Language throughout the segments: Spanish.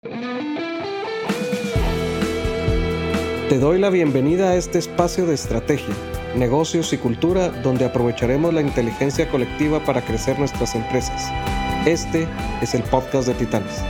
Te doy la bienvenida a este espacio de estrategia, negocios y cultura donde aprovecharemos la inteligencia colectiva para crecer nuestras empresas. Este es el podcast de Titanes.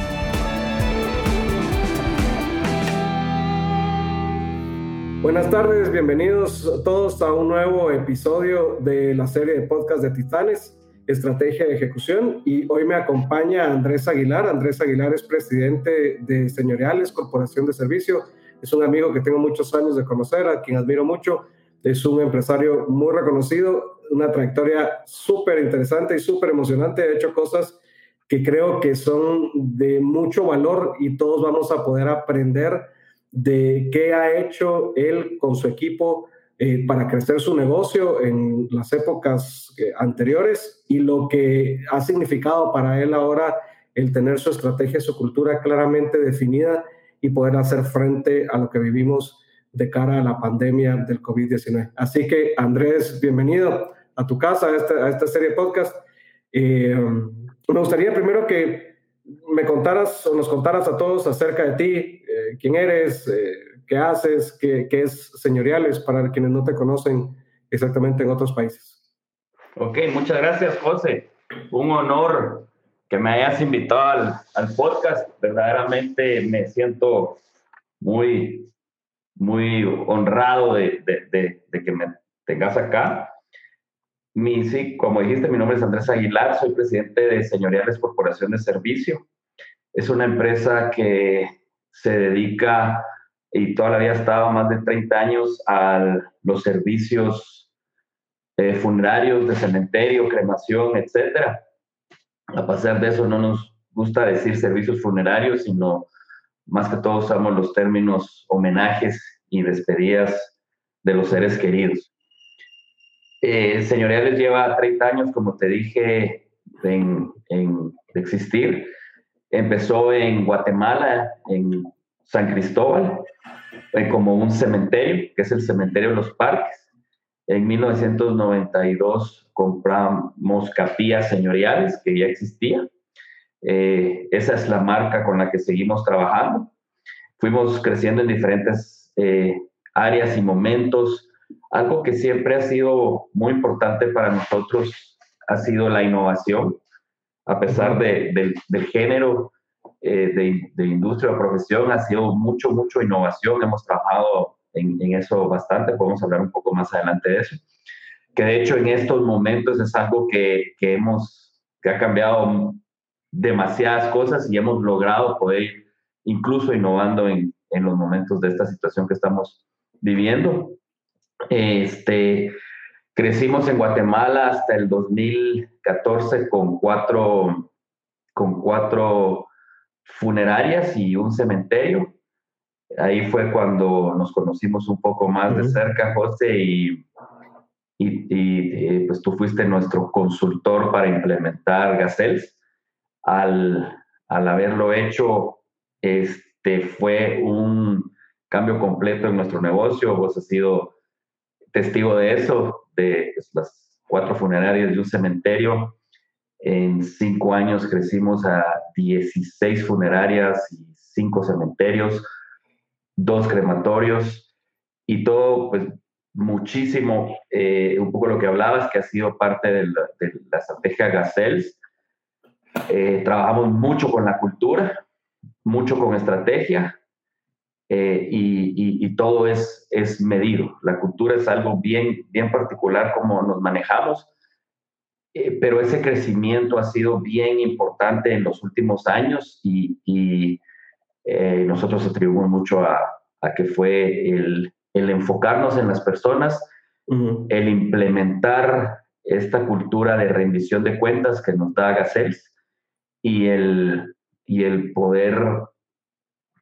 Buenas tardes, bienvenidos todos a un nuevo episodio de la serie de podcast de Titanes, Estrategia de Ejecución. Y hoy me acompaña Andrés Aguilar. Andrés Aguilar es presidente de Señoriales, Corporación de Servicio. Es un amigo que tengo muchos años de conocer, a quien admiro mucho. Es un empresario muy reconocido, una trayectoria súper interesante y súper emocionante. Ha hecho cosas que creo que son de mucho valor y todos vamos a poder aprender de qué ha hecho él con su equipo eh, para crecer su negocio en las épocas eh, anteriores y lo que ha significado para él ahora el tener su estrategia, su cultura claramente definida y poder hacer frente a lo que vivimos de cara a la pandemia del COVID-19. Así que Andrés, bienvenido a tu casa, a esta, a esta serie de podcast. Eh, me gustaría primero que me contaras o nos contaras a todos acerca de ti, eh, quién eres, qué haces, qué, qué, es Señoriales para quienes no te conocen exactamente en otros países. Ok, muchas gracias, José. Un honor que me hayas invitado al, al podcast. Verdaderamente me siento muy, muy honrado de, de, de, que me tengas acá. Mi, sí, como dijiste, mi nombre es Andrés Aguilar, soy presidente de Señoriales Corporación de Servicio. Es una empresa que se dedica y toda la vida ha estado más de 30 años a los servicios eh, funerarios de cementerio, cremación, etcétera. A pesar de eso, no nos gusta decir servicios funerarios, sino más que todo usamos los términos homenajes y despedidas de los seres queridos. Eh, Señoriales lleva 30 años, como te dije, en, en existir. Empezó en Guatemala, en San Cristóbal, eh, como un cementerio, que es el cementerio de los parques. En 1992 compramos capillas señoriales, que ya existía. Eh, esa es la marca con la que seguimos trabajando. Fuimos creciendo en diferentes eh, áreas y momentos algo que siempre ha sido muy importante para nosotros ha sido la innovación, a pesar de, del género eh, de, de, industria o profesión, ha sido mucho, mucho innovación. Hemos trabajado en, en, eso bastante, podemos hablar un poco más adelante de eso. Que de hecho en estos momentos es algo que, que hemos, que ha cambiado demasiadas cosas y hemos logrado poder incluso innovando en, en los momentos de esta situación que estamos viviendo. Este, crecimos en Guatemala hasta el 2014 con cuatro, con cuatro funerarias y un cementerio. Ahí fue cuando nos conocimos un poco más de cerca, José, y, y, pues tú fuiste nuestro consultor para implementar Gazelles. Al, al haberlo hecho, este fue un cambio completo en nuestro negocio. Vos has sido testigo de eso, de las cuatro funerarias de un cementerio. En cinco años crecimos a 16 funerarias y cinco cementerios, dos crematorios y todo, pues muchísimo, eh, un poco lo que hablabas, que ha sido parte de la, de la estrategia Gazelles. Eh, trabajamos mucho con la cultura, mucho con estrategia, eh, y, y, todo es, es medido. La cultura es algo bien, bien particular como nos manejamos, eh, pero ese crecimiento ha sido bien importante en los últimos años y, y eh, nosotros atribuimos mucho a, a que fue el, el, enfocarnos en las personas, el implementar esta cultura de rendición de cuentas que nos da Gacels y el, y el poder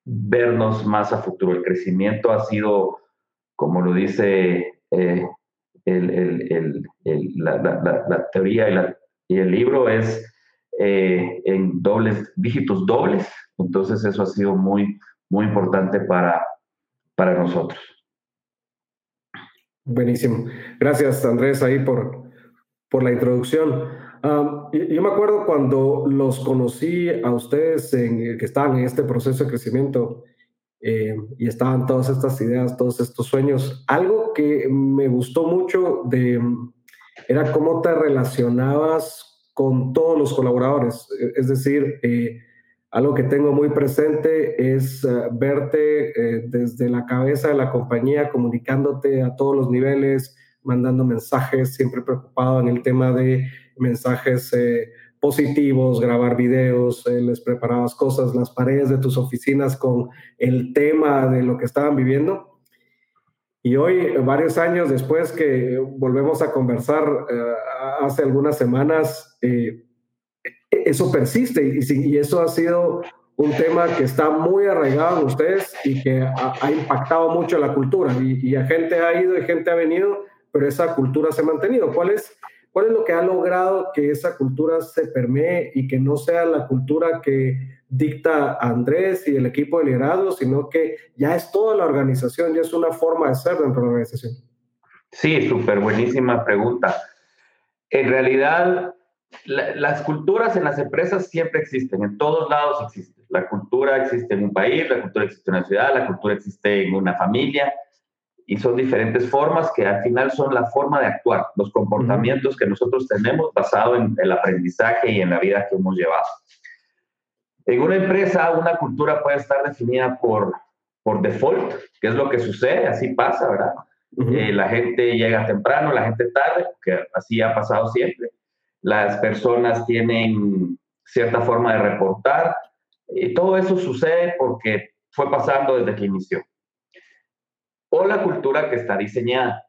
vernos más a futuro. El crecimiento ha sido, como lo dice eh, el, el, el, la, la, la, teoría y, y, el libro, es eh, en dobles, dígitos dobles. Entonces eso ha sido muy, muy importante para, para nosotros. Buenísimo. Gracias, Andrés, ahí por, por la introducción. yo, me acuerdo cuando los conocí a ustedes en, que estaban en este proceso de crecimiento eh, y estaban todas estas ideas, todos estos sueños. Algo que me gustó mucho de, era cómo te relacionabas con todos los colaboradores. Es decir, eh, algo que tengo muy presente es eh, verte desde la cabeza de la compañía comunicándote a todos los niveles, mandando mensajes, siempre preocupado en el tema de mensajes positivos, grabar videos, eh, les preparabas cosas, las paredes de tus oficinas con el tema de lo que estaban viviendo. Y hoy, varios años después que volvemos a conversar eh, hace algunas semanas, eso persiste y, y, eso ha sido un tema que está muy arraigado en ustedes y que ha, impactado mucho la cultura. Y, y a gente ha ido y gente ha venido, pero esa cultura se ha mantenido. ¿Cuál es ¿Cuál es lo que ha logrado que esa cultura se permee y que no sea la cultura que dicta Andrés y el equipo de liderazgo, sino que ya es toda la organización, ya es una forma de ser dentro de la organización? Sí, súper buenísima pregunta. En realidad, las culturas en las empresas siempre existen, en todos lados existen. La cultura existe en un país, la cultura existe en una ciudad, la cultura existe en una familia, y son diferentes formas que al final son la forma de actuar, los comportamientos que nosotros tenemos basado en el aprendizaje y en la vida que hemos llevado. En una empresa, una cultura puede estar definida por, por default, que es lo que sucede, así pasa, ¿verdad? Eh, la gente llega temprano, la gente tarde, que así ha pasado siempre. Las personas tienen cierta forma de reportar, y todo eso sucede porque fue pasando desde que inició o la cultura que está diseñada.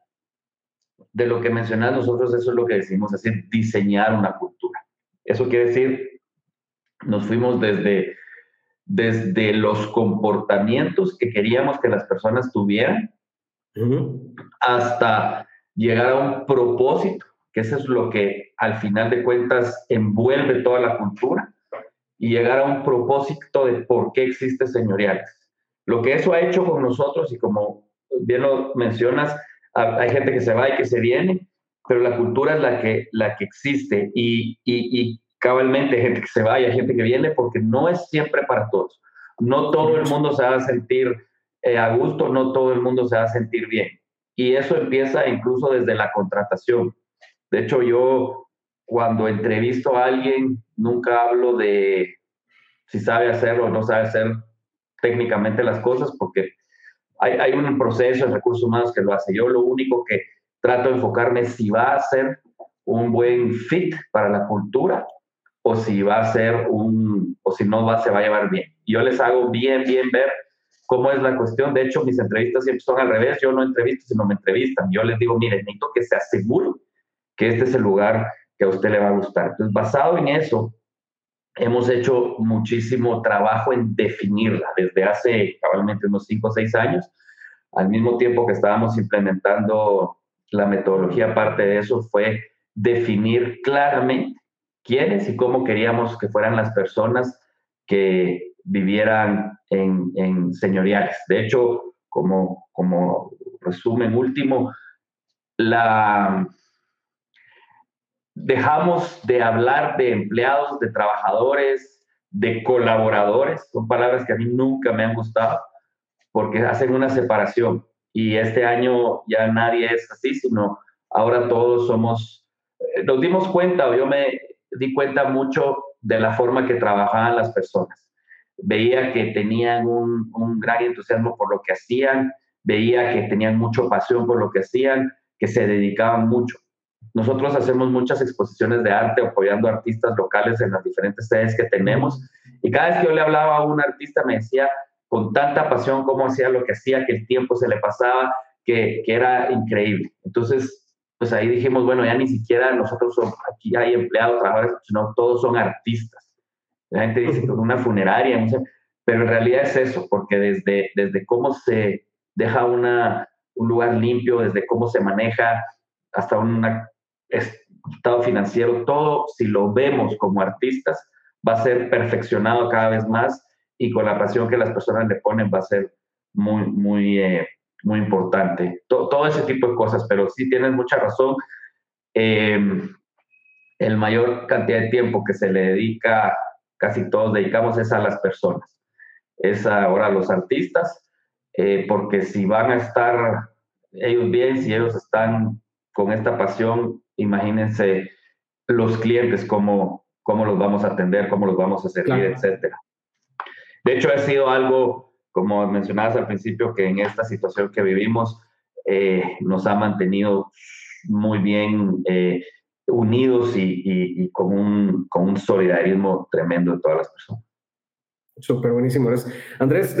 De lo que mencionas nosotros, eso es lo que decimos, decir, diseñar una cultura. Eso quiere decir, nos fuimos desde, desde los comportamientos que queríamos que las personas tuvieran hasta llegar a un propósito, que eso es lo que al final de cuentas envuelve toda la cultura, y llegar a un propósito de por qué existe señoriales. Lo que eso ha hecho con nosotros y como bien lo mencionas, hay gente que se va y que se viene, pero la cultura es la que, la que existe y, y, cabalmente hay gente que se va y hay gente que viene porque no es siempre para todos. No todo el mundo se va a sentir eh, a gusto, no todo el mundo se va a sentir bien. Y eso empieza incluso desde la contratación. De hecho, yo cuando entrevisto a alguien, nunca hablo de si sabe hacerlo o no sabe hacer técnicamente las cosas, porque hay, un proceso de recursos humanos que lo hace. Yo lo único que trato de enfocarme es si va a ser un buen fit para la cultura o si va a ser un, o si no va, se va a llevar bien. Yo les hago bien, bien ver cómo es la cuestión. De hecho, mis entrevistas siempre son al revés. Yo no entrevisto, sino me entrevistan. Yo les digo, mire, necesito que se asegure que este es el lugar que a usted le va a gustar. Entonces, basado en eso, hemos hecho muchísimo trabajo en definirla desde hace probablemente unos 5 o 6 años, al mismo tiempo que estábamos implementando la metodología, parte de eso fue definir claramente quiénes y cómo queríamos que fueran las personas que vivieran en, en señoriales. De hecho, como, como resumen último, la, dejamos de hablar de empleados, de trabajadores, de colaboradores, son palabras que a mí nunca me han gustado, porque hacen una separación. Y este año ya nadie es así, sino ahora todos somos, eh, nos dimos cuenta, yo me di cuenta mucho de la forma que trabajaban las personas. Veía que tenían un, gran entusiasmo por lo que hacían, veía que tenían mucha pasión por lo que hacían, que se dedicaban mucho. Nosotros hacemos muchas exposiciones de arte apoyando artistas locales en las diferentes sedes que tenemos. Y cada vez que yo le hablaba a un artista me decía con tanta pasión cómo hacía lo que hacía, que el tiempo se le pasaba, que, que era increíble. Entonces, pues ahí dijimos, bueno, ya ni siquiera nosotros somos, aquí hay empleados, trabajadores, sino todos son artistas. La gente dice que una funeraria, no sé, pero en realidad es eso, porque desde, desde cómo se deja una, un lugar limpio, desde cómo se maneja hasta una estado financiero, todo, si lo vemos como artistas, va a ser perfeccionado cada vez más y con la pasión que las personas le ponen va a ser muy, muy, eh, muy importante. todo ese tipo de cosas, pero sí tienes mucha razón. Em, el mayor cantidad de tiempo que se le dedica, casi todos dedicamos, es a las personas. Es ahora a los artistas, eh, porque si van a estar ellos bien, si ellos están con esta pasión, imagínense los clientes, cómo, cómo los vamos a atender, cómo los vamos a servir, etcétera. De hecho, ha sido algo, como mencionabas al principio, que en esta situación que vivimos eh, nos ha mantenido muy bien eh, unidos y, con, un, con, un, solidarismo tremendo de todas las personas. Súper buenísimo. Andrés,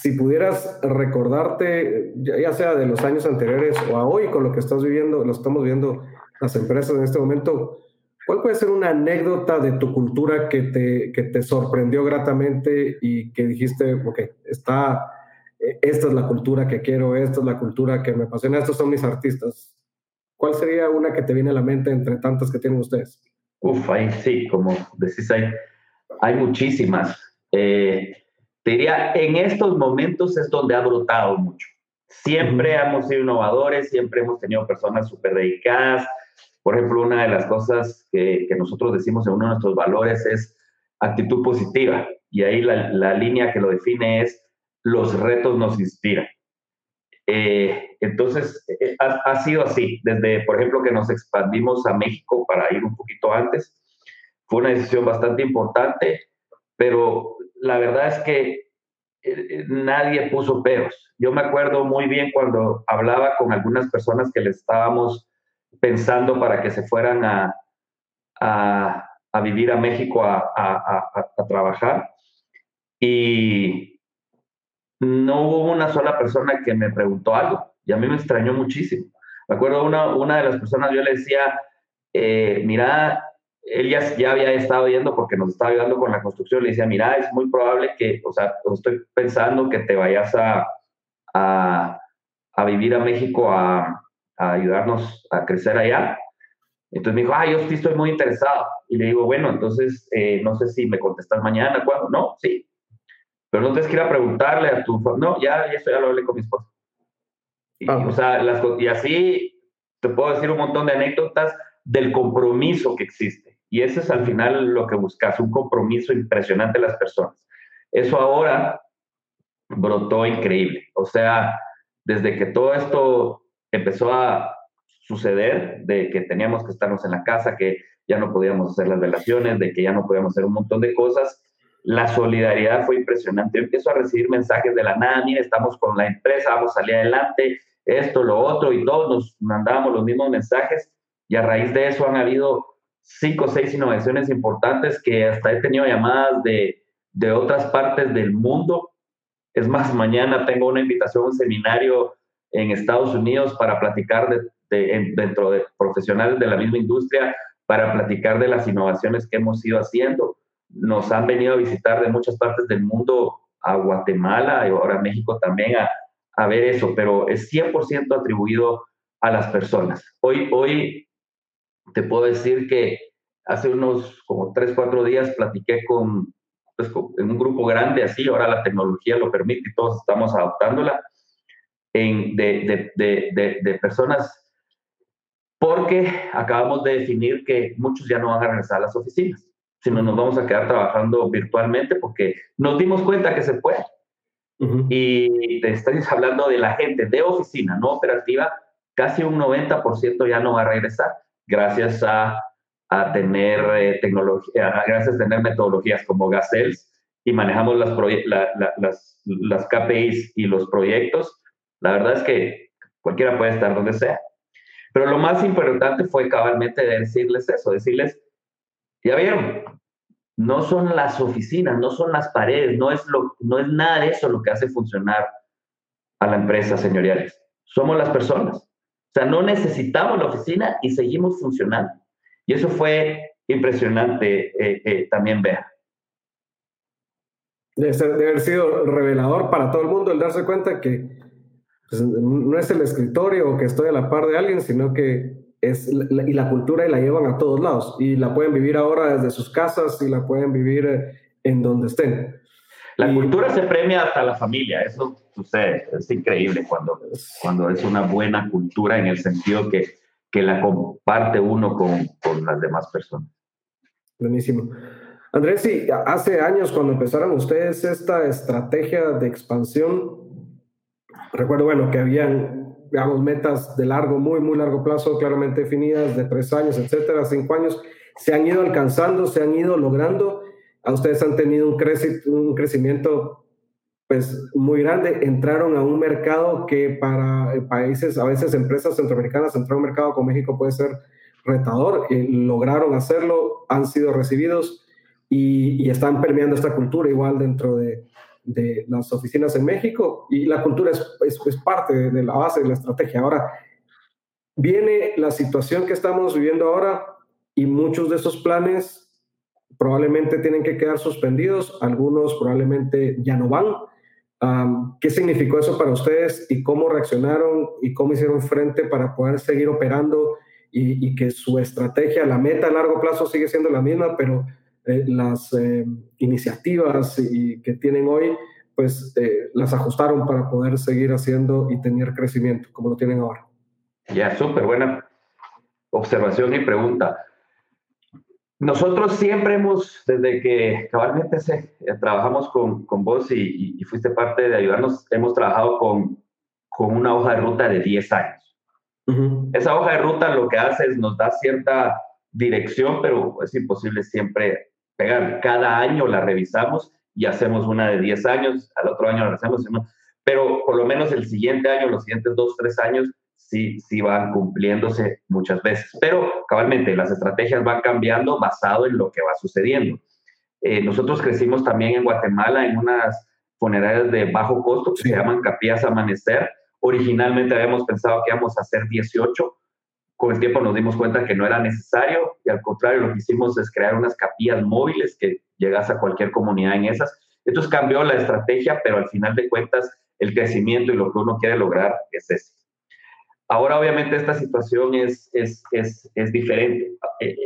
si pudieras recordarte, ya sea de los años anteriores o a hoy con lo que estás viviendo, lo estamos viendo las empresas en este momento, ¿cuál puede ser una anécdota de tu cultura que te, que te sorprendió gratamente y que dijiste, ok, está, esta es la cultura que quiero, esta es la cultura que me apasiona, estos son mis artistas? ¿Cuál sería una que te viene a la mente entre tantas que tienen ustedes? Uf, ahí sí, como decís, hay, hay muchísimas. Eh, te diría, en estos momentos es donde ha brotado mucho. Siempre hemos sido innovadores, siempre hemos tenido personas súper dedicadas. Por ejemplo, una de las cosas que, que, nosotros decimos en uno de nuestros valores es actitud positiva. Y ahí la, la línea que lo define es los retos nos inspiran. Eh, entonces, eh, ha, ha, sido así, desde, por ejemplo, que nos expandimos a México para ir un poquito antes. Fue una decisión bastante importante, pero la verdad es que eh, nadie puso peros. Yo me acuerdo muy bien cuando hablaba con algunas personas que le estábamos pensando para que se fueran a, a, a vivir a México a, a trabajar. Y, no hubo una sola persona que me preguntó algo y a mí me extrañó muchísimo. Me acuerdo una, una de las personas, yo le decía, eh, mira, él ya, había estado yendo porque nos estaba ayudando con la construcción, le decía, mira, es muy probable que, o sea, estoy pensando que te vayas a, a, a vivir a México a, a, ayudarnos a crecer allá. Entonces me dijo, ah, yo sí estoy muy interesado. Y le digo, bueno, entonces, eh, no sé si me contestas mañana, ¿cuándo? No, sí, pero no a preguntarle a tu... No, ya, eso ya lo hablé con mi esposa. Y, ah. o sea, las, y así te puedo decir un montón de anécdotas del compromiso que existe. Y ese es al final lo que buscas, un compromiso impresionante de las personas. Eso ahora brotó increíble. O sea, desde que todo esto empezó a suceder, de que teníamos que estarnos en la casa, que ya no podíamos hacer las relaciones, de que ya no podíamos hacer un montón de cosas, la solidaridad fue impresionante. Yo empiezo a recibir mensajes de la nada, mire, estamos con la empresa, vamos a salir adelante, esto, lo otro, y todos nos mandábamos los mismos mensajes. Y a raíz de eso han habido cinco o seis innovaciones importantes que hasta he tenido llamadas de, de otras partes del mundo. Es más, mañana tengo una invitación a un seminario en Estados Unidos para platicar de, dentro de profesionales de la misma industria, para platicar de las innovaciones que hemos ido haciendo nos han venido a visitar de muchas partes del mundo a Guatemala y ahora a México también a, a ver eso, pero es 100% atribuido a las personas. Hoy, hoy te puedo decir que hace unos como 3, 4 días platiqué con, pues, en un grupo grande así, ahora la tecnología lo permite y todos estamos adoptándola, en, de, de, de, de personas porque acabamos de definir que muchos ya no van a regresar a las oficinas sino nos vamos a quedar trabajando virtualmente porque nos dimos cuenta que se puede. Y te estás hablando de la gente de oficina, no operativa, casi un 90% ya no va a regresar gracias a, a tener eh, tecnología, gracias a tener metodologías como Gazelles y manejamos las, las, las KPIs y los proyectos. La verdad es que cualquiera puede estar donde sea. Pero lo más importante fue cabalmente decirles eso, decirles, ya vieron, no son las oficinas, no son las paredes, no es, lo, no es nada de eso lo que hace funcionar a la empresa, señoriales. Somos las personas. O sea, no necesitamos la oficina y seguimos funcionando. Y eso fue impresionante eh, eh, también ver. Debe, haber sido revelador para todo el mundo el darse cuenta que pues, no es el escritorio o que estoy a la par de alguien, sino que es y la cultura y la llevan a todos lados y la pueden vivir ahora desde sus casas y la pueden vivir eh, en donde estén. La cultura se premia hasta la familia, eso sucede, es increíble cuando, cuando es una buena cultura en el sentido que, que la comparte uno con, con las demás personas. Buenísimo. Andrés, sí, hace años cuando empezaron ustedes esta estrategia de expansión, recuerdo, bueno, que habían, digamos, metas de largo, muy, muy largo plazo, claramente definidas, de tres años, etcétera, cinco años, se han ido alcanzando, se han ido logrando. A ustedes han tenido un, un crecimiento pues muy grande, entraron a un mercado que para países, a veces empresas centroamericanas, entrar a un mercado como México puede ser retador, y lograron hacerlo, han sido recibidos y, están permeando esta cultura igual dentro de, de, las oficinas en México y la cultura es, es, parte de, la base de la estrategia. Ahora, viene la situación que estamos viviendo ahora y muchos de esos planes probablemente tienen que quedar suspendidos, algunos probablemente ya no van. ¿Qué significó eso para ustedes y cómo reaccionaron y cómo hicieron frente para poder seguir operando y, y, que su estrategia, la meta a largo plazo sigue siendo la misma, pero eh, las eh, iniciativas y, que tienen hoy, pues eh, las ajustaron para poder seguir haciendo y tener crecimiento como lo tienen ahora. Ya, súper buena observación y pregunta. Nosotros siempre hemos, desde que cabalmente se, trabajamos con, con vos y, y, fuiste parte de ayudarnos, hemos trabajado con, con una hoja de ruta de 10 años. Esa hoja de ruta lo que hace es nos da cierta dirección, pero es imposible siempre pegar. Cada año la revisamos y hacemos una de 10 años, al otro año la hacemos, pero por lo menos el siguiente año, los siguientes dos, tres años, sí, sí van cumpliéndose muchas veces. Pero cabalmente, las estrategias van cambiando basado en lo que va sucediendo. Eh, nosotros crecimos también en Guatemala en unas funerarias de bajo costo que se llaman Capillas Amanecer. Originalmente habíamos pensado que íbamos a hacer 18, con el tiempo nos dimos cuenta que no era necesario y al contrario lo que hicimos es crear unas capillas móviles que llegas a cualquier comunidad en esas. Entonces cambió la estrategia, pero al final de cuentas el crecimiento y lo que uno quiere lograr es ese. Ahora obviamente esta situación es, es, es, es diferente eh,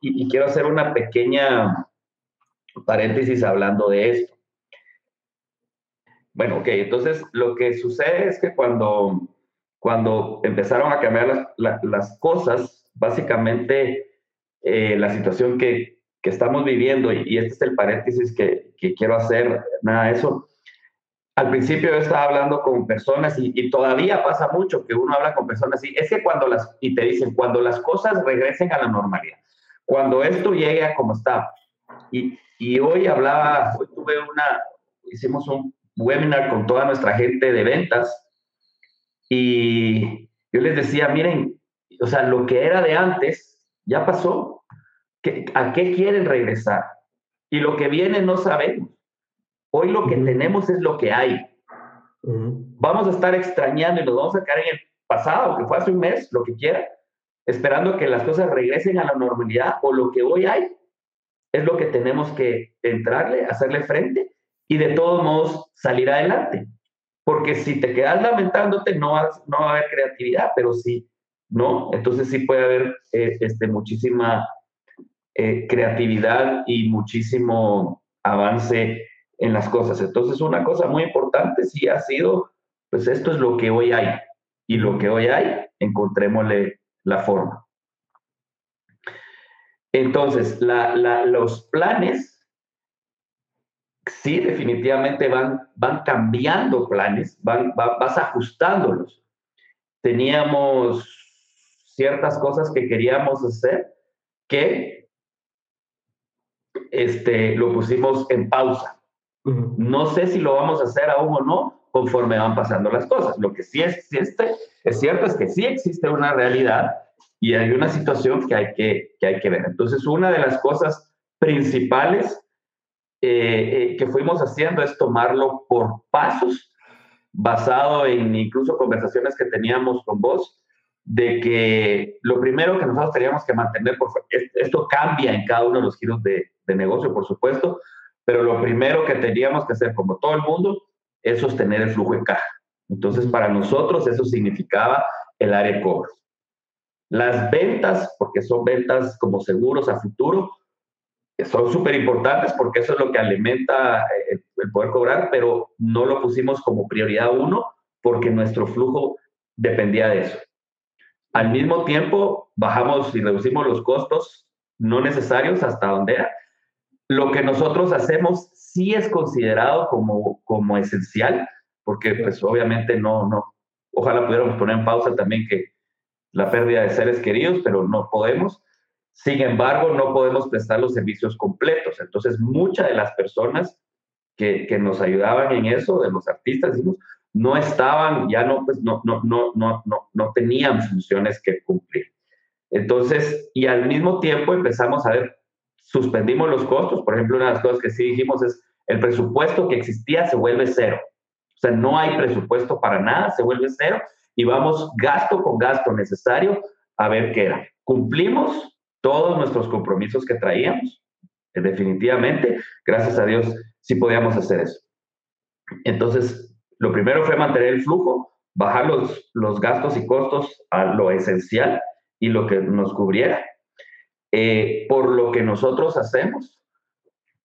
y, y quiero hacer una pequeña paréntesis hablando de esto. Bueno, ok, entonces lo que sucede es que cuando cuando empezaron a cambiar las, cosas, básicamente eh, la situación que, estamos viviendo, y, este es el paréntesis que, quiero hacer, nada de eso. Al principio yo estaba hablando con personas y, todavía pasa mucho que uno habla con personas y es que cuando las, y te dicen, cuando las cosas regresen a la normalidad, cuando esto llegue a como está. Y, y hoy hablaba, hoy tuve una, hicimos un webinar con toda nuestra gente de ventas y yo les decía, miren, o sea, lo que era de antes ya pasó. ¿A qué quieren regresar? Y lo que viene no sabemos. Hoy lo que tenemos es lo que hay. Vamos a estar extrañando y nos vamos a quedar en el pasado, que fue hace un mes, lo que quiera, esperando que las cosas regresen a la normalidad o lo que hoy hay es lo que tenemos que entrarle, hacerle frente y de todos modos salir adelante. Porque si te quedas lamentándote, no, no va a haber creatividad, pero sí, ¿no? Entonces sí puede haber eh, este, muchísima eh, creatividad y muchísimo avance en las cosas. Entonces una cosa muy importante sí ha sido, pues esto es lo que hoy hay. Y lo que hoy hay, encontrémosle la forma. Entonces, los planes sí, definitivamente van, van cambiando planes, van, vas ajustándolos. Teníamos ciertas cosas que queríamos hacer que este, lo pusimos en pausa. No sé si lo vamos a hacer aún o no conforme van pasando las cosas. Lo que sí existe, es cierto es que sí existe una realidad y hay una situación que hay que, que, hay que ver. Entonces, una de las cosas principales eh, eh, que fuimos haciendo es tomarlo por pasos, basado en incluso conversaciones que teníamos con vos, de que lo primero que nosotros teníamos que mantener, por, esto cambia en cada uno de los giros de, de negocio, por supuesto, pero lo primero que teníamos que hacer, como todo el mundo, es sostener el flujo de caja. Entonces, para nosotros eso significaba el área de cobros. Las ventas, porque son ventas como seguros a futuro, son súper importantes porque eso es lo que alimenta eh, el, poder cobrar, pero no lo pusimos como prioridad uno porque nuestro flujo dependía de eso. Al mismo tiempo, bajamos y reducimos los costos no necesarios hasta donde era. Lo que nosotros hacemos sí es considerado como, como esencial, porque pues obviamente no, no, ojalá pudiéramos poner en pausa también que la pérdida de seres queridos, pero no podemos. Sin embargo, no podemos prestar los servicios completos. Entonces, muchas de las personas que, que nos ayudaban en eso, de los artistas, no estaban, ya no, pues no, no, no, no, no, no tenían funciones que cumplir. Entonces, y al mismo tiempo empezamos a ver, suspendimos los costos. Por ejemplo, una de las cosas que sí dijimos es, el presupuesto que existía se vuelve cero. O sea, no hay presupuesto para nada, se vuelve cero y vamos gasto con gasto necesario a ver qué era. Cumplimos todos nuestros compromisos que traíamos. Eh, definitivamente, gracias a Dios, sí podíamos hacer eso. Entonces, lo primero fue mantener el flujo, bajar los, los gastos y costos a lo esencial y lo que nos cubriera. Eh, por lo que nosotros hacemos,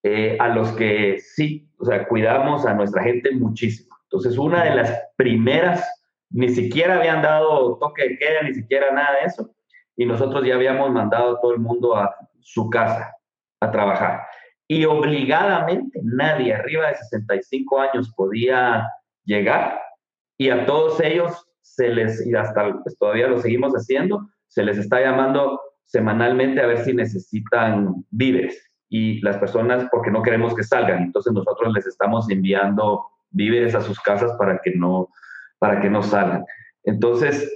eh, a los que sí, o sea, cuidamos a nuestra gente muchísimo. Entonces, una de las primeras, ni siquiera habían dado toque de queda, ni siquiera nada de eso, y nosotros ya habíamos mandado a todo el mundo a su casa a trabajar. Y obligadamente nadie arriba de 65 años podía llegar y a todos ellos se les, y hasta pues, todavía lo seguimos haciendo, se les está llamando semanalmente a ver si necesitan víveres y las personas porque no queremos que salgan, entonces nosotros les estamos enviando víveres a sus casas para que no para que no salgan. Entonces,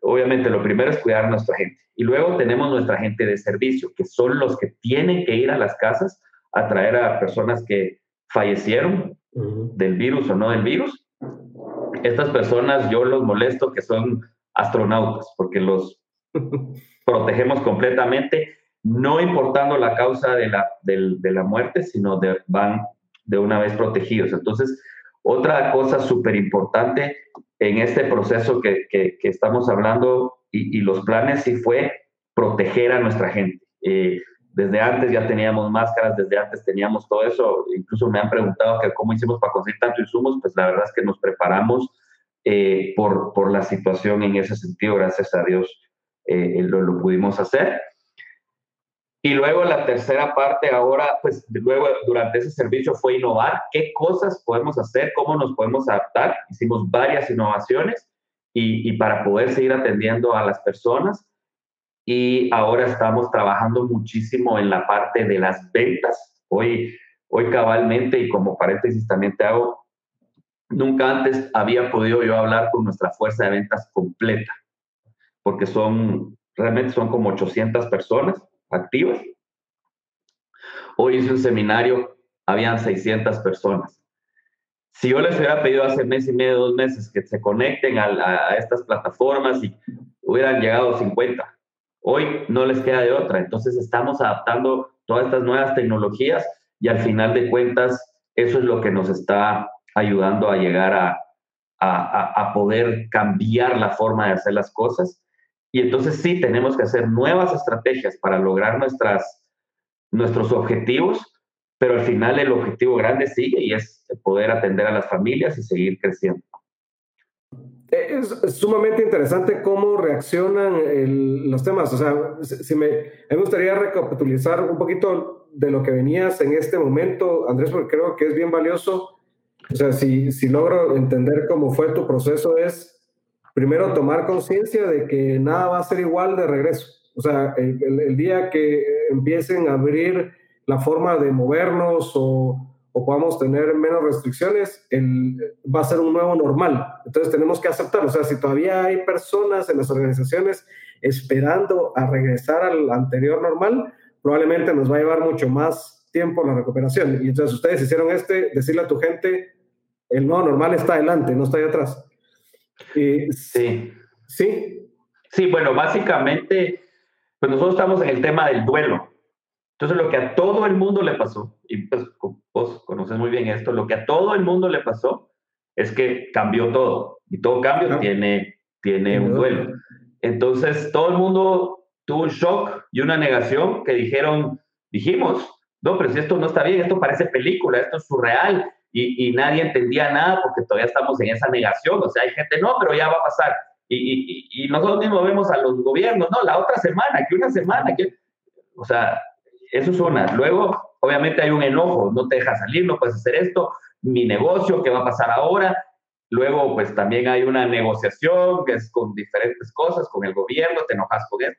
obviamente lo primero es cuidar a nuestra gente. Y luego tenemos nuestra gente de servicio, que son los que tienen que ir a las casas a traer a personas que fallecieron del virus o no del virus. Estas personas yo los molesto que son astronautas, porque los protegemos completamente, no importando la causa de la, de, la muerte, sino de, van de una vez protegidos. Entonces, otra cosa súper importante en este proceso que, que, estamos hablando y, los planes sí fue proteger a nuestra gente. Eh, desde antes ya teníamos máscaras, desde antes teníamos todo eso. Incluso me han preguntado que cómo hicimos para conseguir tanto insumos. Pues la verdad es que nos preparamos eh, por, por la situación en ese sentido. Gracias a Dios eh, lo, lo pudimos hacer. Y luego la tercera parte ahora, pues luego durante ese servicio fue innovar, qué cosas podemos hacer, cómo nos podemos adaptar. Hicimos varias innovaciones y, y para poder seguir atendiendo a las personas. Y ahora estamos trabajando muchísimo en la parte de las ventas. Hoy, hoy cabalmente, y como paréntesis también te hago, nunca antes había podido yo hablar con nuestra fuerza de ventas completa, porque son, realmente son como 800 personas activas. Hoy hice un seminario, habían 600 personas. Si yo les hubiera pedido hace mes y medio, dos meses, que se conecten a, estas plataformas y hubieran llegado 50, hoy no les queda de otra. Entonces estamos adaptando todas estas nuevas tecnologías y al final de cuentas eso es lo que nos está ayudando a llegar a, a, a, poder cambiar la forma de hacer las cosas y entonces sí, tenemos que hacer nuevas estrategias para lograr nuestras, nuestros objetivos, pero al final el objetivo grande sigue y es poder atender a las familias y seguir creciendo. Es, sumamente interesante cómo reaccionan los temas. O sea, si me, me gustaría recapitulizar un poquito de lo que venías en este momento, Andrés, porque creo que es bien valioso. O sea, si, si logro entender cómo fue tu proceso, es primero tomar conciencia de que nada va a ser igual de regreso. O sea, el, día que empiecen a abrir la forma de movernos o, o podamos tener menos restricciones, va a ser un nuevo normal. Entonces tenemos que aceptarlo. O sea, si todavía hay personas en las organizaciones esperando a regresar al anterior normal, probablemente nos va a llevar mucho más tiempo la recuperación. Y entonces ustedes hicieron este, decirle a tu gente, el nuevo normal está adelante, no está ahí atrás sí. Sí. Sí, bueno, básicamente, pues nosotros estamos en el tema del duelo. Entonces, lo que a todo el mundo le pasó, y pues vos conoces muy bien esto, lo que a todo el mundo le pasó es que cambió todo. Y todo cambio tiene, tiene un duelo. Entonces, todo el mundo tuvo un shock y una negación que dijeron, dijimos, no, pero si esto no está bien, esto parece película, esto es surreal, y, nadie entendía nada porque todavía estamos en esa negación. O sea, hay gente, no, pero ya va a pasar. Y, y, nosotros mismos vemos a los gobiernos, no, la otra semana, que una semana, que, o sea, eso es una. Luego, obviamente hay un enojo, no te deja salir, no puedes hacer esto, mi negocio, ¿qué va a pasar ahora? Luego, pues también hay una negociación que es con diferentes cosas, con el gobierno, te enojas con él.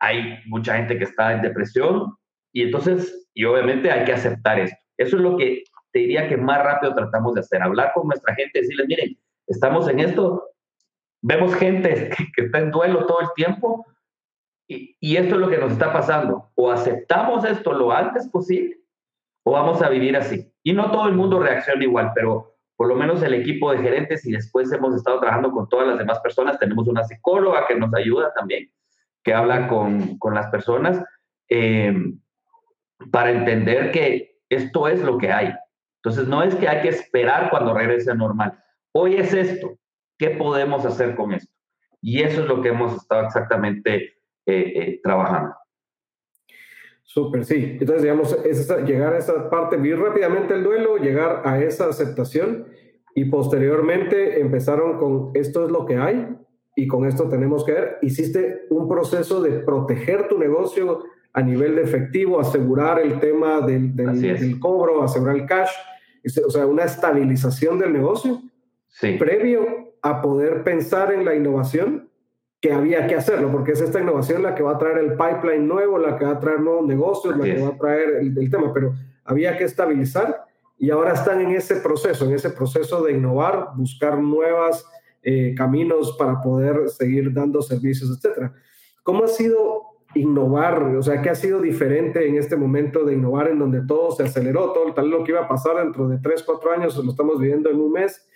Hay mucha gente que está en depresión y entonces, y obviamente hay que aceptar esto. Eso es lo que te diría que más rápido tratamos de hacer, hablar con nuestra gente, decirles, miren, estamos en esto, vemos gente que, está en duelo todo el tiempo y, y, esto es lo que nos está pasando. O aceptamos esto lo antes posible o vamos a vivir así. Y no todo el mundo reacciona igual, pero por lo menos el equipo de gerentes y después hemos estado trabajando con todas las demás personas. Tenemos una psicóloga que nos ayuda también, que habla con, con las personas eh, para entender que esto es lo que hay. Entonces, no es que hay que esperar cuando regrese a normal. Hoy es esto. ¿Qué podemos hacer con esto? Y eso es lo que hemos estado exactamente eh, eh, trabajando. Súper, sí. Entonces, digamos, es llegar a esa parte, vivir rápidamente el duelo, llegar a esa aceptación y posteriormente empezaron con esto es lo que hay y con esto tenemos que ver. Hiciste un proceso de proteger tu negocio a nivel de efectivo, asegurar el tema del, del, cobro, asegurar el cash, o sea, una estabilización del negocio sí. previo a poder pensar en la innovación que había que hacerlo, porque es esta innovación la que va a traer el pipeline nuevo, la que va a traer nuevos negocios, la que va a traer el, tema, pero había que estabilizar y ahora están en ese proceso, en ese proceso de innovar, buscar nuevos eh, caminos para poder seguir dando servicios, etcétera. ¿Cómo ha sido innovar? O sea, ¿qué ha sido diferente en este momento de innovar en donde todo se aceleró? Todo tal lo que iba a pasar dentro de tres, cuatro años, lo estamos viviendo en un mes.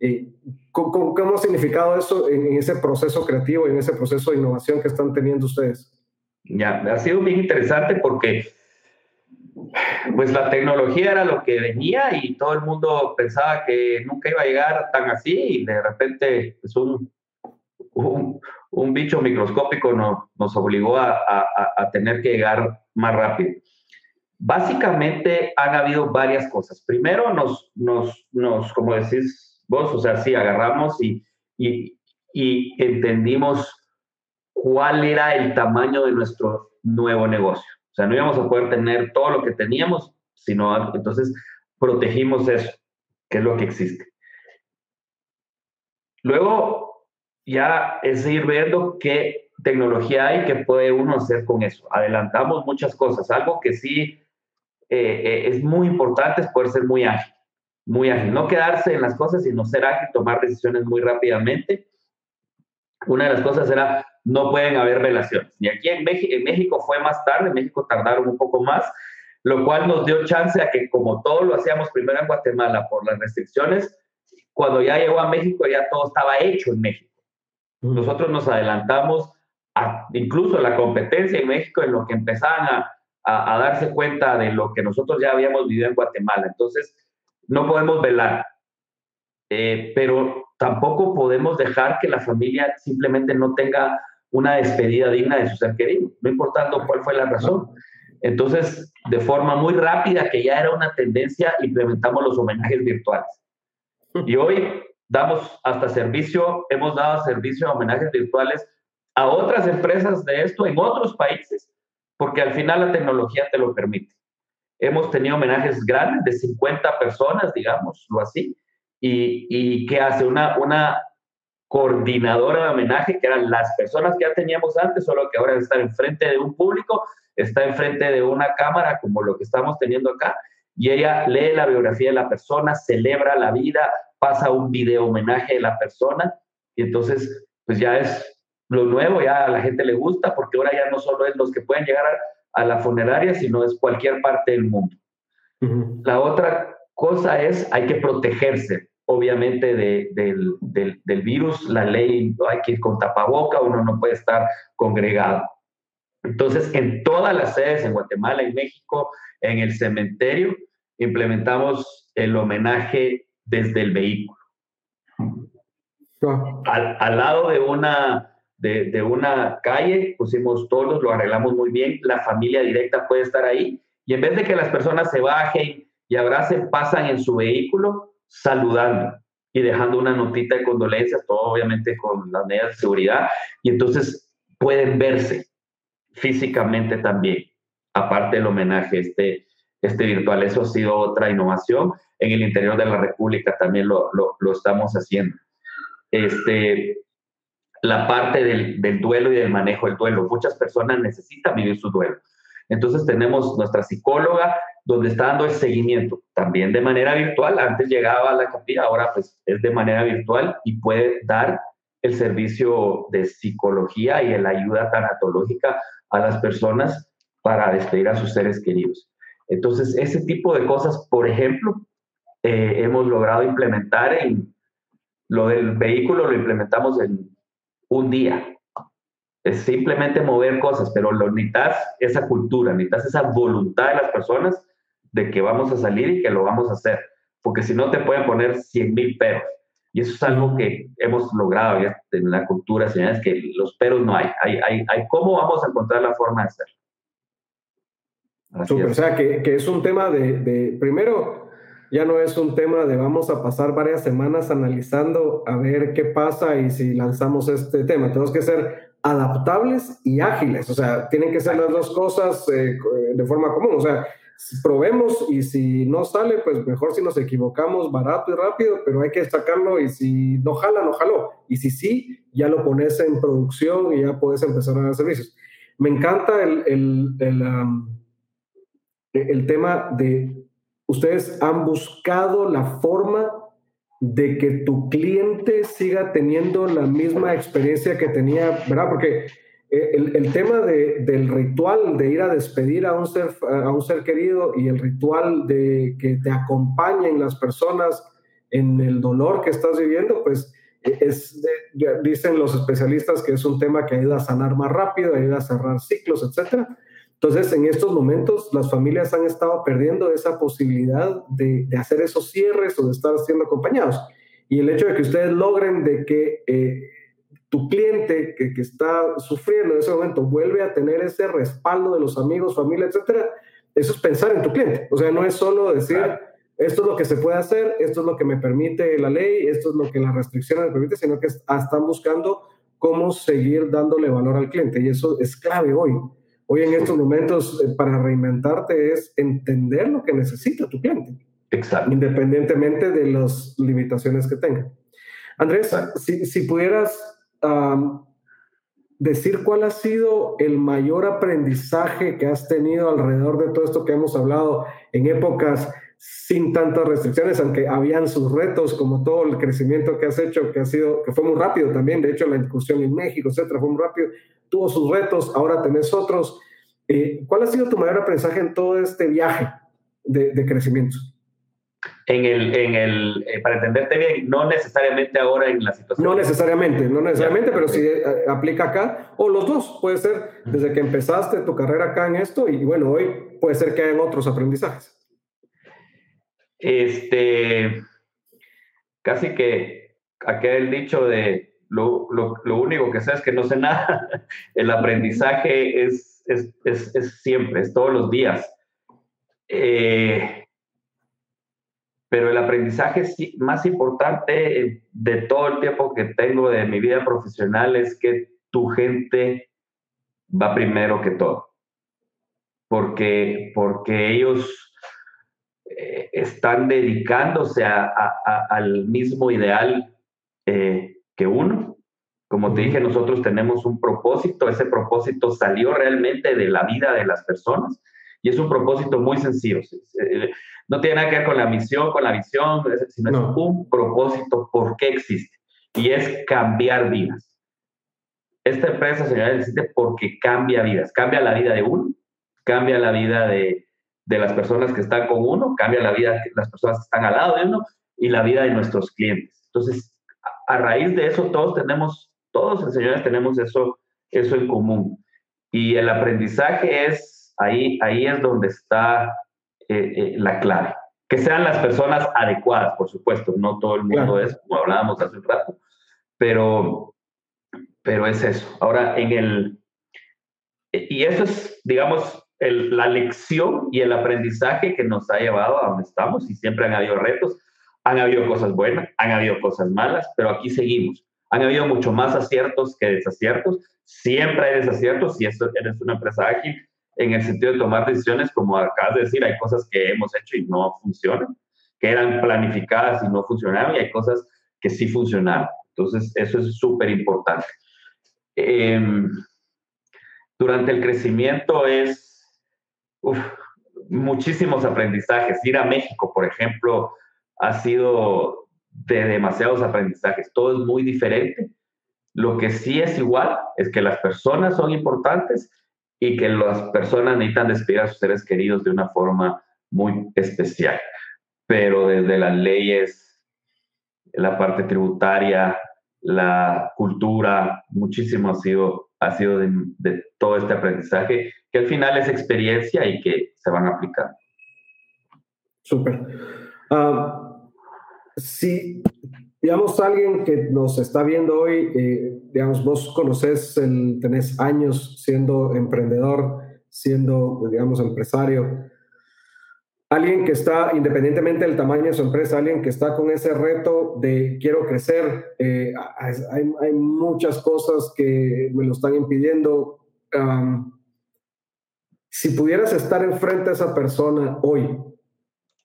Eh, ¿cómo, ha significado eso en, ese proceso creativo, en ese proceso de innovación que están teniendo ustedes? Ya, ha sido bien interesante porque pues la tecnología era lo que venía y todo el mundo pensaba que nunca iba a llegar tan así y de repente pues un, un, bicho microscópico no, nos obligó a, tener que llegar más rápido. Básicamente han habido varias cosas. Primero nos, como decís vos, o sea, sí, agarramos y, y entendimos cuál era el tamaño de nuestro nuevo negocio. O sea, no íbamos a poder tener todo lo que teníamos, sino entonces protegimos eso, que es lo que existe. Luego ya es ir viendo qué tecnología hay que puede uno hacer con eso. Adelantamos muchas cosas. Algo que sí eh, eh, es muy importante es poder ser muy ágil, muy ágil. No quedarse en las cosas, sino ser ágil, tomar decisiones muy rápidamente. Una de las cosas era, no pueden haber relaciones. Y aquí en México, en México fue más tarde, en México tardaron un poco más, lo cual nos dio chance a que como todo lo hacíamos primero en Guatemala por las restricciones, cuando ya llegó a México ya todo estaba hecho en México. Nosotros nos adelantamos a, incluso la competencia en México en lo que empezaban a, a, darse cuenta de lo que nosotros ya habíamos vivido en Guatemala. Entonces, no podemos velar, eh, pero tampoco podemos dejar que la familia simplemente no tenga una despedida digna de su ser querido, no importando cuál fue la razón. Entonces, de forma muy rápida, que ya era una tendencia, implementamos los homenajes virtuales. Y hoy damos hasta servicio, hemos dado servicio a homenajes virtuales a otras empresas de esto en otros países, porque al final la tecnología te lo permite. Hemos tenido homenajes grandes de 50 personas, digámoslo así, y, y que hace una, una coordinadora de homenaje, que eran las personas que ya teníamos antes, solo que ahora están enfrente de un público, está enfrente de una cámara como lo que estamos teniendo acá, y ella lee la biografía de la persona, celebra la vida, pasa un video homenaje de la persona y entonces pues ya es lo nuevo, ya a la gente le gusta porque ahora ya no solo es los que pueden llegar a, la funeraria, sino es cualquier parte del mundo. La otra cosa es, hay que protegerse, obviamente, del, del, virus. La ley, hay que ir con tapaboca, uno no puede estar congregado. Entonces, en todas las sedes, en Guatemala, en México, en el cementerio, implementamos el homenaje desde el vehículo. Al, al, lado de una, de, de, una calle pusimos todos, lo arreglamos muy bien, la familia directa puede estar ahí y en vez de que las personas se bajen y abracen, pasan en su vehículo saludando. y dejando una notita de condolencias, todo obviamente con las medidas de seguridad, y entonces pueden verse físicamente también, aparte del homenaje este, este virtual. Eso ha sido otra innovación. En el interior de la República también lo, estamos haciendo. Este, la parte del, del, duelo y del manejo del duelo. Muchas personas necesitan vivir su duelo. Entonces tenemos nuestra psicóloga donde está dando el seguimiento, también de manera virtual. Antes llegaba a la capilla, ahora pues es de manera virtual y puede dar el servicio de psicología y la ayuda tanatológica a las personas para despedir a sus seres queridos. Entonces, ese tipo de cosas, por ejemplo, eh, hemos logrado implementar en lo del vehículo, lo implementamos en un día. Es simplemente mover cosas, pero lo necesitas esa cultura, necesitas esa voluntad de las personas de que vamos a salir y que lo vamos a hacer, porque si no te pueden poner 100 mil peros. Y eso es algo que hemos logrado ya en la cultura, señores, que los peros no hay. Hay, hay, hay cómo vamos a encontrar la forma de hacerlo. O sea, que, que, es un tema de, de, primero, ya no es un tema de vamos a pasar varias semanas analizando a ver qué pasa y si lanzamos este tema. Tenemos que ser adaptables y ágiles, o sea, tienen que ser las dos cosas eh, de forma común. O sea, probemos y si no sale, pues mejor si nos equivocamos barato y rápido, pero hay que destacarlo y si no jala, no jaló. Y si sí, ya lo pones en producción y ya puedes empezar a dar servicios. Me encanta el, el, el, el tema de ustedes han buscado la forma de que tu cliente siga teniendo la misma experiencia que tenía, ¿verdad? Porque el, el tema de, del ritual de ir a despedir a un, ser, a un ser querido y el ritual de que te acompañen las personas en el dolor que estás viviendo, pues es, dicen los especialistas que es un tema que ayuda a sanar más rápido, ayuda a cerrar ciclos, etc. Entonces, en estos momentos, las familias han estado perdiendo esa posibilidad de, de hacer esos cierres o de estar siendo acompañados. Y el hecho de que ustedes logren de que eh, tu cliente que, que, está sufriendo en ese momento vuelve a tener ese respaldo de los amigos, familia, etcétera, eso es pensar en tu cliente. O sea, no es solo decir, esto es lo que se puede hacer, esto es lo que me permite la ley, esto es lo que la restricción me permite, sino que están buscando cómo seguir dándole valor al cliente. Y eso es clave hoy. Hoy en estos momentos, eh, para reinventarte es entender lo que necesita tu cliente. Exacto. Independientemente de las limitaciones que tenga. Andrés, si, si pudieras decir cuál ha sido el mayor aprendizaje que has tenido alrededor de todo esto que hemos hablado en épocas sin tantas restricciones, aunque habían sus retos, como todo el crecimiento que has hecho, que ha sido, que fue muy rápido también, de hecho la incursión en México, etcétera, fue muy rápido, tuvo sus retos, ahora tenés otros. Eh, ¿Cuál ha sido tu mayor aprendizaje en todo este viaje de, de crecimiento? en el, en el eh, para entenderte bien, no necesariamente ahora en la situación. No necesariamente, no necesariamente, pero sí eh, aplica acá, o los dos, puede ser desde que empezaste tu carrera acá en esto y bueno, hoy puede ser que hayan otros aprendizajes. Este, casi que aquel dicho de lo, lo, lo único que sé es que no sé nada, el aprendizaje es, es, es, es siempre, es todos los días. Eh, pero el aprendizaje más importante de todo el tiempo que tengo de mi vida profesional es que tu gente va primero que todo, porque, porque ellos eh, están dedicándose a, al mismo ideal eh, que uno. Como te dije, nosotros tenemos un propósito, ese propósito salió realmente de la vida de las personas y es un propósito muy sencillo. Eh, no tiene nada que ver con la misión, con la visión, sino es un propósito por qué existe. Y es cambiar vidas. Esta empresa, señores, existe porque cambia vidas. Cambia la vida de uno, cambia la vida de, de las personas que están con uno, cambia la vida de las personas que están al lado de uno y la vida de nuestros clientes. Entonces, a, raíz de eso, todos tenemos, todos, señores, tenemos eso, eso en común. Y el aprendizaje es, ahí, ahí es donde está eh, eh, la clave. Que sean las personas adecuadas, por supuesto, no todo el mundo es, como hablábamos hace un rato, pero, pero es eso. Ahora, en el... Y eso es, digamos, la lección y el aprendizaje que nos ha llevado a donde estamos y siempre han habido retos. Han habido cosas buenas, han habido cosas malas, pero aquí seguimos. Han habido mucho más aciertos que desaciertos. Siempre hay desaciertos si eres una empresa ágil en el sentido de tomar decisiones, como acabas de decir, hay cosas que hemos hecho y no funcionan, que eran planificadas y no funcionaron, y hay cosas que sí funcionaron. Entonces, eso es súper importante. Em, durante el crecimiento es muchísimos aprendizajes. Ir a México, por ejemplo, ha sido de demasiados aprendizajes. Todo es muy diferente. Lo que sí es igual es que las personas son importantes y que las personas necesitan despedir a sus seres queridos de una forma muy especial. Pero desde las leyes, la parte tributaria, la cultura, muchísimo ha sido, ha sido de, todo este aprendizaje, que al final es experiencia y que se van a aplicar. Súper. Ah, si, digamos, alguien que nos está viendo hoy, eh, digamos, vos conoces, el, tenés años siendo emprendedor, siendo, digamos, empresario, alguien que está, independientemente del tamaño de su empresa, alguien que está con ese reto de quiero crecer, eh, hay, muchas cosas que me lo están impidiendo. si pudieras estar enfrente a esa persona hoy,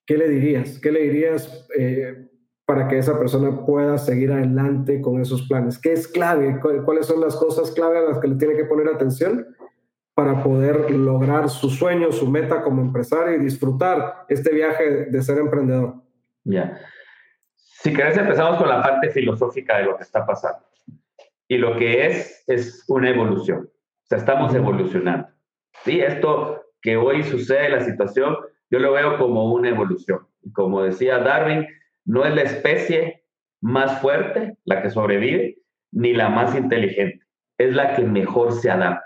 ¿qué le dirías? ¿Qué le dirías eh, para que esa persona pueda seguir adelante con esos planes? ¿Qué es clave? ¿Cuáles son las cosas clave a las que le tiene que poner atención? para poder lograr su sueño, su meta como empresario y disfrutar este viaje de ser emprendedor. Ya. Si querés, empezamos con la parte filosófica de lo que está pasando. Y lo que es, es una evolución. O sea, estamos evolucionando. Sí, esto que hoy sucede, la situación, yo lo veo como una evolución. Y como decía Darwin, no es la especie más fuerte la que sobrevive, ni la más inteligente. Es la que mejor se adapta.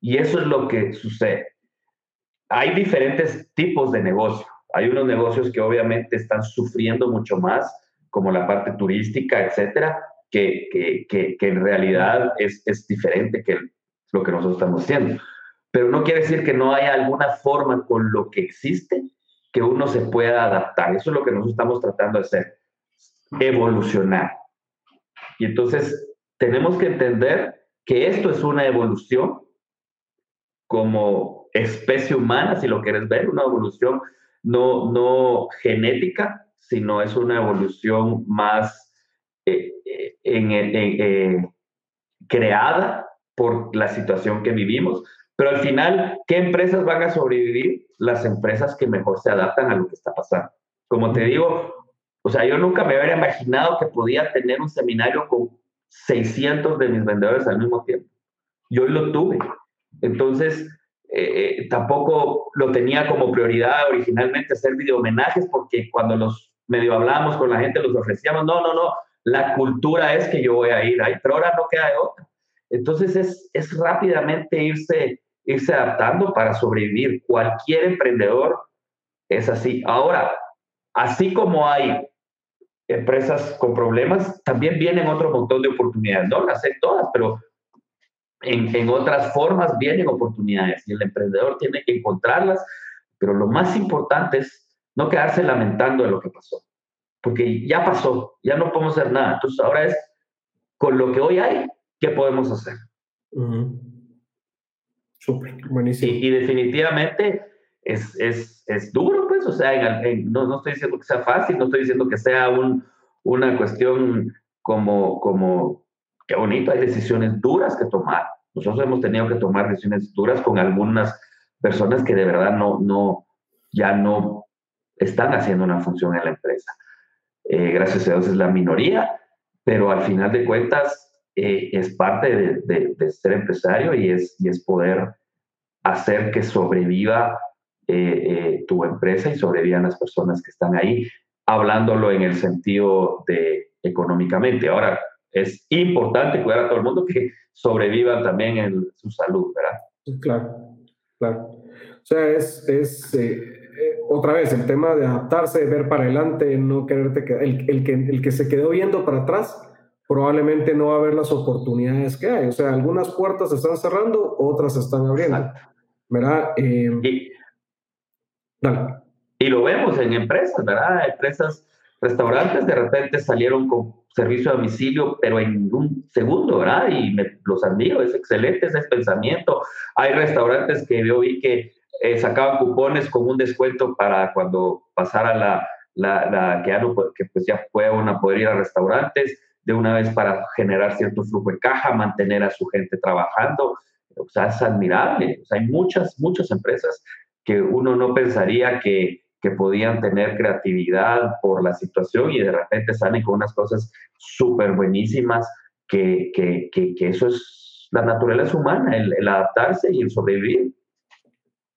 Y eso es lo que sucede. Hay diferentes tipos de negocio. Hay unos negocios que obviamente están sufriendo mucho más, como la parte turística, etcétera, que, que, que, en realidad es, es diferente que lo que nosotros estamos haciendo. Pero no quiere decir que no haya alguna forma con lo que existe que uno se pueda adaptar. Eso es lo que nosotros estamos tratando de hacer, evolucionar. Y entonces tenemos que entender que esto es una evolución como especie humana, si lo quieres ver, una evolución no, no genética, sino es una evolución más eh, eh, eh, creada por la situación que vivimos. Pero al final, ¿qué empresas van a sobrevivir? Las empresas que mejor se adaptan a lo que está pasando. Como te digo, o sea, yo nunca me hubiera imaginado que podía tener un seminario con 600 de mis vendedores al mismo tiempo. Yo lo tuve. Entonces, eh, eh, tampoco lo tenía como prioridad originalmente hacer video homenajes porque cuando los medio hablábamos con la gente los ofrecíamos, no, no, no, la cultura es que yo voy a ir ahí, pero ahora no queda de otra. Entonces es, es rápidamente irse, irse adaptando para sobrevivir. Cualquier emprendedor es así. Ahora, así como hay empresas con problemas, también vienen otro montón de oportunidades. No las sé todas, pero en, en, otras formas vienen oportunidades y el emprendedor tiene que encontrarlas, pero lo más importante es no quedarse lamentando de lo que pasó, porque ya pasó, ya no podemos hacer nada. Entonces ahora es, con lo que hoy hay, ¿qué podemos hacer? Súper, buenísimo. Y, definitivamente es, es, es, duro, pues, o sea, no, no estoy diciendo que sea fácil, no estoy diciendo que sea un, una cuestión como, como qué bonito, hay decisiones duras que tomar. Nosotros hemos tenido que tomar decisiones duras con algunas personas que de verdad no, no, ya no están haciendo una función en la empresa. Eh, gracias a Dios es la minoría, pero al final de cuentas eh, es parte de, de, ser empresario y es, y es poder hacer que sobreviva eh, tu empresa y sobrevivan las personas que están ahí, hablándolo en el sentido de económicamente. Ahora, es importante cuidar a todo el mundo que sobrevivan también en su salud, ¿verdad? Claro, claro. O sea, es, es eh, eh, otra vez el tema de adaptarse, ver para adelante, no quererte quedar. El, el, que, el que se quedó viendo para atrás probablemente no va a ver las oportunidades que hay. O sea, algunas puertas se están cerrando, otras se están abriendo. ¿Verdad? Eh, y, dale. Y lo vemos en empresas, ¿verdad? Empresas, restaurantes de repente salieron con servicio a domicilio, pero en un segundo, ¿verdad? Y me, los admiro, es excelente ese pensamiento. Hay restaurantes que yo vi que eh, sacaban cupones con un descuento para cuando pasara la, la, la que, ya no, que pues ya puedan a poder ir a restaurantes de una vez para generar cierto flujo de caja, mantener a su gente trabajando. O sea, es admirable. Hay muchas, muchas empresas que uno no pensaría que, que podían tener creatividad por la situación y de repente salen con unas cosas súper buenísimas, que, que, que, eso es la naturaleza humana, el, el adaptarse y el sobrevivir.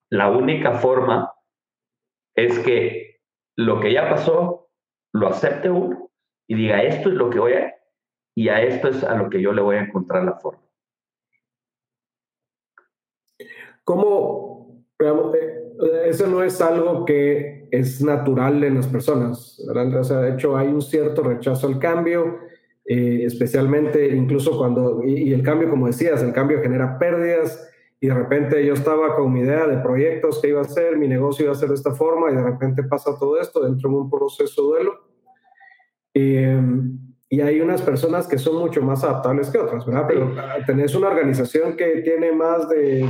La única forma es que lo que ya pasó lo acepte uno y diga, esto es lo que voy a, y a esto es a lo que yo le voy a encontrar la forma. ¿Cómo, eh, eso no es algo que es natural en las personas, ¿verdad? O sea, de hecho hay un cierto rechazo al cambio, eh, especialmente incluso cuando, y, el cambio, como decías, el cambio genera pérdidas, y de repente yo estaba con mi idea de proyectos que iba a hacer, mi negocio iba a ser de esta forma, y de repente pasa todo esto dentro de un proceso de duelo. Eh, y hay unas personas que son mucho más adaptables que otras, ¿verdad? Pero tenés una organización que tiene más de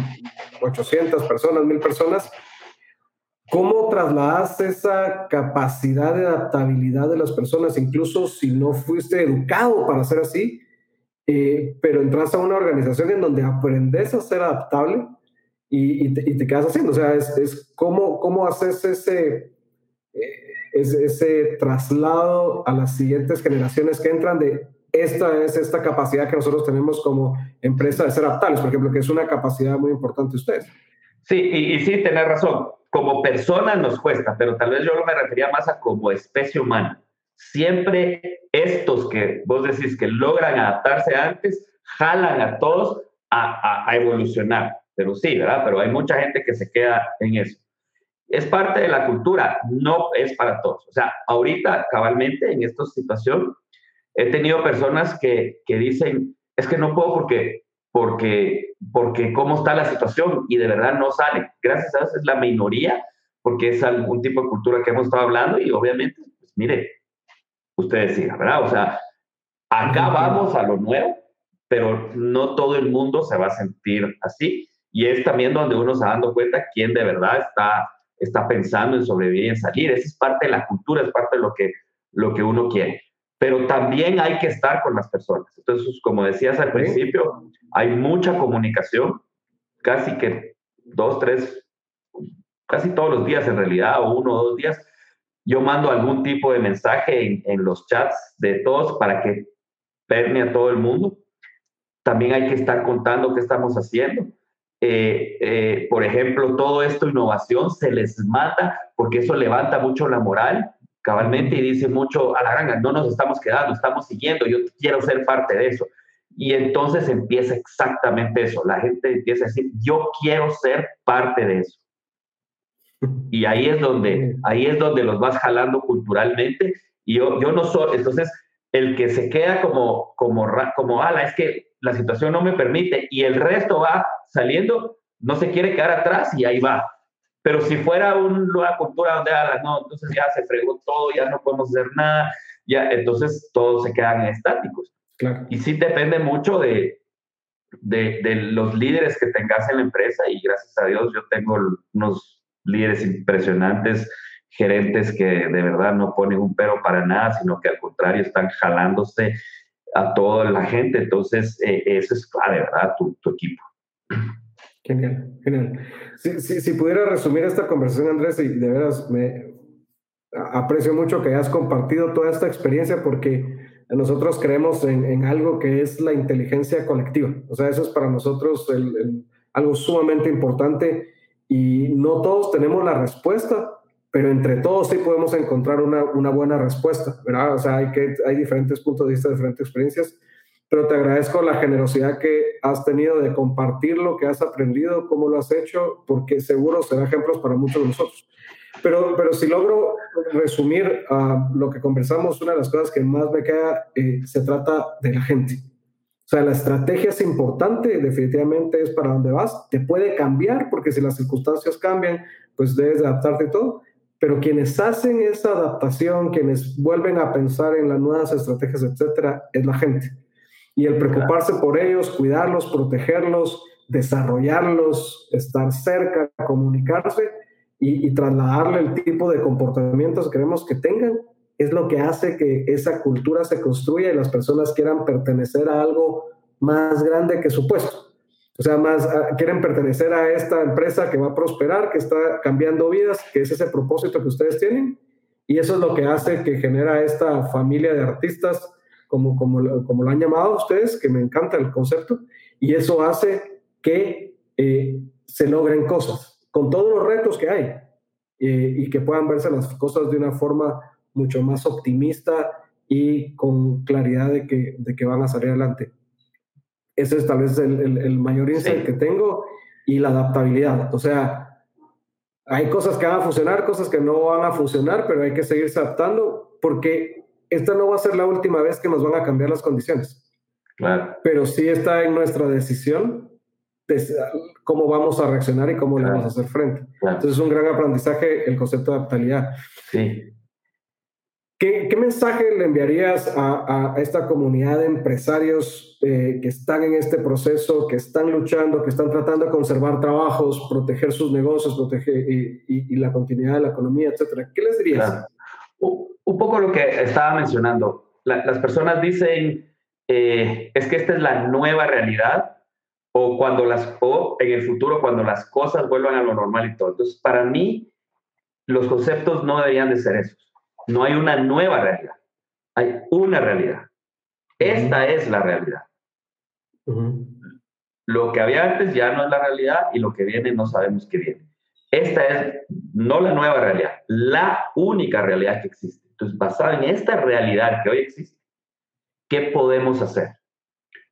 800 personas, 1000 personas, ¿Cómo trasladas esa capacidad de adaptabilidad de las personas, incluso si no fuiste educado para ser así, eh, pero entras a una organización en donde aprendes a ser adaptable y, te, quedas haciendo? O sea, es, es cómo, cómo haces ese, eh, ese, ese traslado a las siguientes generaciones que entran de esta es esta capacidad que nosotros tenemos como empresa de ser adaptables, por ejemplo, que es una capacidad muy importante de ustedes. Sí, y, sí, tenés razón como persona nos cuesta, pero tal vez yo me refería más a como especie humana. Siempre estos que vos decís que logran adaptarse antes, jalan a todos a, a, evolucionar. Pero sí, ¿verdad? Pero hay mucha gente que se queda en eso. Es parte de la cultura, no es para todos. O sea, ahorita, cabalmente, en esta situación, he tenido personas que, que dicen, es que no puedo porque porque, porque cómo está la situación y de verdad no sale. Gracias a Dios es la minoría, porque es algún tipo de cultura que hemos estado hablando y obviamente, pues mire, usted decía, ¿verdad? O sea, acá vamos a lo nuevo, pero no todo el mundo se va a sentir así. Y es también donde uno se va dando cuenta quién de verdad está, está pensando en sobrevivir y en salir. Esa es parte de la cultura, es parte de lo que, lo que uno quiere pero también hay que estar con las personas. Entonces, como decías al principio, hay mucha comunicación, casi que dos, tres, casi todos los días en realidad, o uno o dos días. Yo mando algún tipo de mensaje en, los chats de todos para que permee a todo el mundo. También hay que estar contando qué estamos haciendo. Eh, eh, por ejemplo, todo esto, innovación, se les mata porque eso levanta mucho la moral cabalmente y dice mucho a la granja, no nos estamos quedando, estamos siguiendo, yo quiero ser parte de eso. Y entonces empieza exactamente eso, la gente empieza a decir, yo quiero ser parte de eso. Y ahí es donde, ahí es donde los vas jalando culturalmente y yo, yo no soy, entonces el que se queda como, como, como, ala, es que la situación no me permite y el resto va saliendo, no se quiere quedar atrás y ahí va. Pero si fuera una cultura donde, ah, no, entonces ya se fregó todo, ya no podemos hacer nada, ya, entonces todos se quedan estáticos. Y sí depende mucho de, de, de, los líderes que tengas en la empresa y gracias a Dios yo tengo unos líderes impresionantes, gerentes que de verdad no ponen un pero para nada, sino que al contrario están jalándose a toda la gente. Entonces, eh, eso es clave, ¿verdad? Tu, tu equipo. Genial, genial. Si, pudiera resumir esta conversación, Andrés, y de veras me aprecio mucho que hayas compartido toda esta experiencia porque nosotros creemos en, algo que es la inteligencia colectiva. O sea, eso es para nosotros algo sumamente importante y no todos tenemos la respuesta, pero entre todos sí podemos encontrar una, una buena respuesta, ¿verdad? O sea, hay, que, hay diferentes puntos de vista, diferentes experiencias pero te agradezco la generosidad que has tenido de compartir lo que has aprendido, cómo lo has hecho, porque seguro será ejemplos para muchos de nosotros. Pero, pero si logro resumir uh, lo que conversamos, una de las cosas que más me queda eh, se trata de la gente. O sea, la estrategia es importante, definitivamente es para dónde vas. Te puede cambiar, porque si las circunstancias cambian, pues debes adaptarte todo. pero quienes hacen esa adaptación, quienes vuelven a pensar en las nuevas estrategias, etcétera, es la gente. Y el preocuparse por ellos, cuidarlos, protegerlos, desarrollarlos, estar cerca, comunicarse y, y trasladarle el tipo de comportamientos que queremos que tengan, es lo que hace que esa cultura se construya y las personas quieran pertenecer a algo más grande que su puesto. O sea, más quieren pertenecer a esta empresa que va a prosperar, que está cambiando vidas, que es ese propósito que ustedes tienen. Y eso es lo que hace que genera esta familia de artistas, como, como, como lo han llamado ustedes, que me encanta el concepto. Y eso hace que eh, se logren cosas, con todos los retos que hay, eh, y que puedan verse las cosas de una forma mucho más optimista y con claridad de que, de que van a salir adelante. Ese es tal vez el, el, mayor insight que tengo y la adaptabilidad. O sea, hay cosas que van a funcionar, cosas que no van a funcionar, pero hay que seguirse adaptando porque esta no va a ser la última vez que nos van a cambiar las condiciones. Claro. Pero sí está en nuestra decisión de cómo vamos a reaccionar y cómo le vamos a hacer frente. Entonces es un gran aprendizaje el concepto de adaptabilidad. Sí. ¿Qué, mensaje le enviarías a, esta comunidad de empresarios eh, que están en este proceso, que están luchando, que están tratando de conservar trabajos, proteger sus negocios, proteger y, la continuidad de la economía, etcétera? ¿Qué les dirías? Un poco lo que estaba mencionando. las personas dicen, eh, es que esta es la nueva realidad o cuando las o en el futuro cuando las cosas vuelvan a lo normal y todo. Entonces, para mí los conceptos no deberían de ser esos no hay una nueva realidad, hay una realidad. Esta es la realidad. Lo que había antes ya no es la realidad y lo que viene no sabemos qué viene. Esta es no la nueva realidad, la única realidad que existe. Entonces, basada en esta realidad que hoy existe, ¿qué podemos hacer?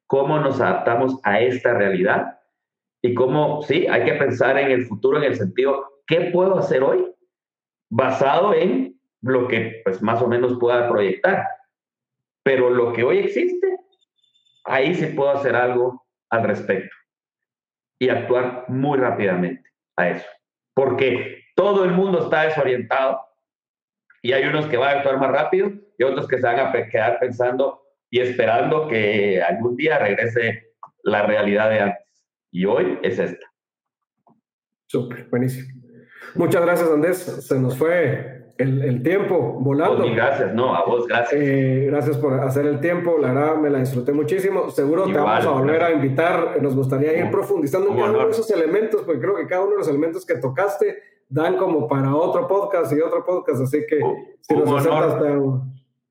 ¿Cómo nos adaptamos a esta realidad? Y cómo, sí, hay que pensar en el futuro en el sentido, ¿qué puedo hacer hoy? Basado en lo que pues más o menos pueda proyectar. Pero lo que hoy existe, ahí sí puedo hacer algo al respecto y actuar muy rápidamente a eso. Porque todo el mundo está desorientado y hay unos que van a actuar más rápido y otros que se van a quedar pensando y esperando que algún día regrese la realidad de antes. Y hoy es esta. Súper, buenísimo. Muchas gracias, Andrés. Se nos fue el, tiempo volando. Oh, gracias, no, a vos, gracias. Eh, gracias por hacer el tiempo, la verdad me la disfruté muchísimo. Seguro te vamos a volver a invitar, nos gustaría ir profundizando en cada uno de esos elementos, porque creo que cada uno de los elementos que tocaste dan como para otro podcast y otro podcast, así que si un nos honor,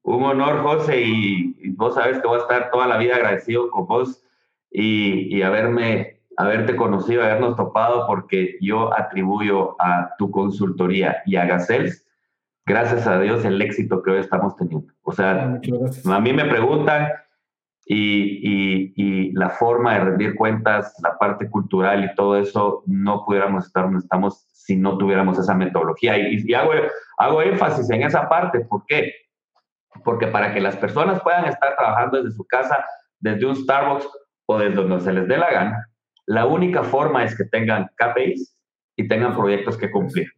Un honor, José, y, vos sabes que voy a estar toda la vida agradecido con vos y, y haberme haberte conocido, habernos topado, porque yo atribuyo a tu consultoría y a Gacels gracias a Dios, el éxito que hoy estamos teniendo. O sea, a mí me preguntan y, y, la forma de rendir cuentas, la parte cultural y todo eso, no pudiéramos estar donde estamos si no tuviéramos esa metodología. Y, hago, hago énfasis en esa parte. ¿Por qué? Porque para que las personas puedan estar trabajando desde su casa, desde un Starbucks o desde donde se les dé la gana, la única forma es que tengan KPIs y tengan proyectos que cumplir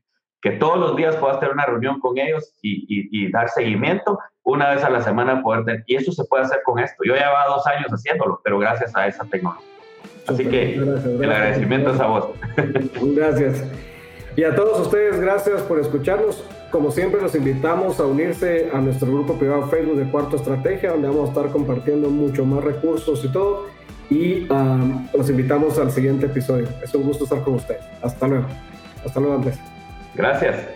que todos los días puedas tener una reunión con ellos y, dar seguimiento una vez a la semana poder tener, y eso se puede hacer con esto. Yo llevaba dos años haciéndolo, pero gracias a esa tecnología. Así que el agradecimiento es a vos. Gracias. Y a todos ustedes, gracias por escucharnos. Como siempre, los invitamos a unirse a nuestro grupo privado Facebook de Cuarto Estrategia, donde vamos a estar compartiendo mucho más recursos y todo. Y um, los invitamos al siguiente episodio. Es un gusto estar con ustedes. Hasta luego. Hasta luego, Andrés. Gracias.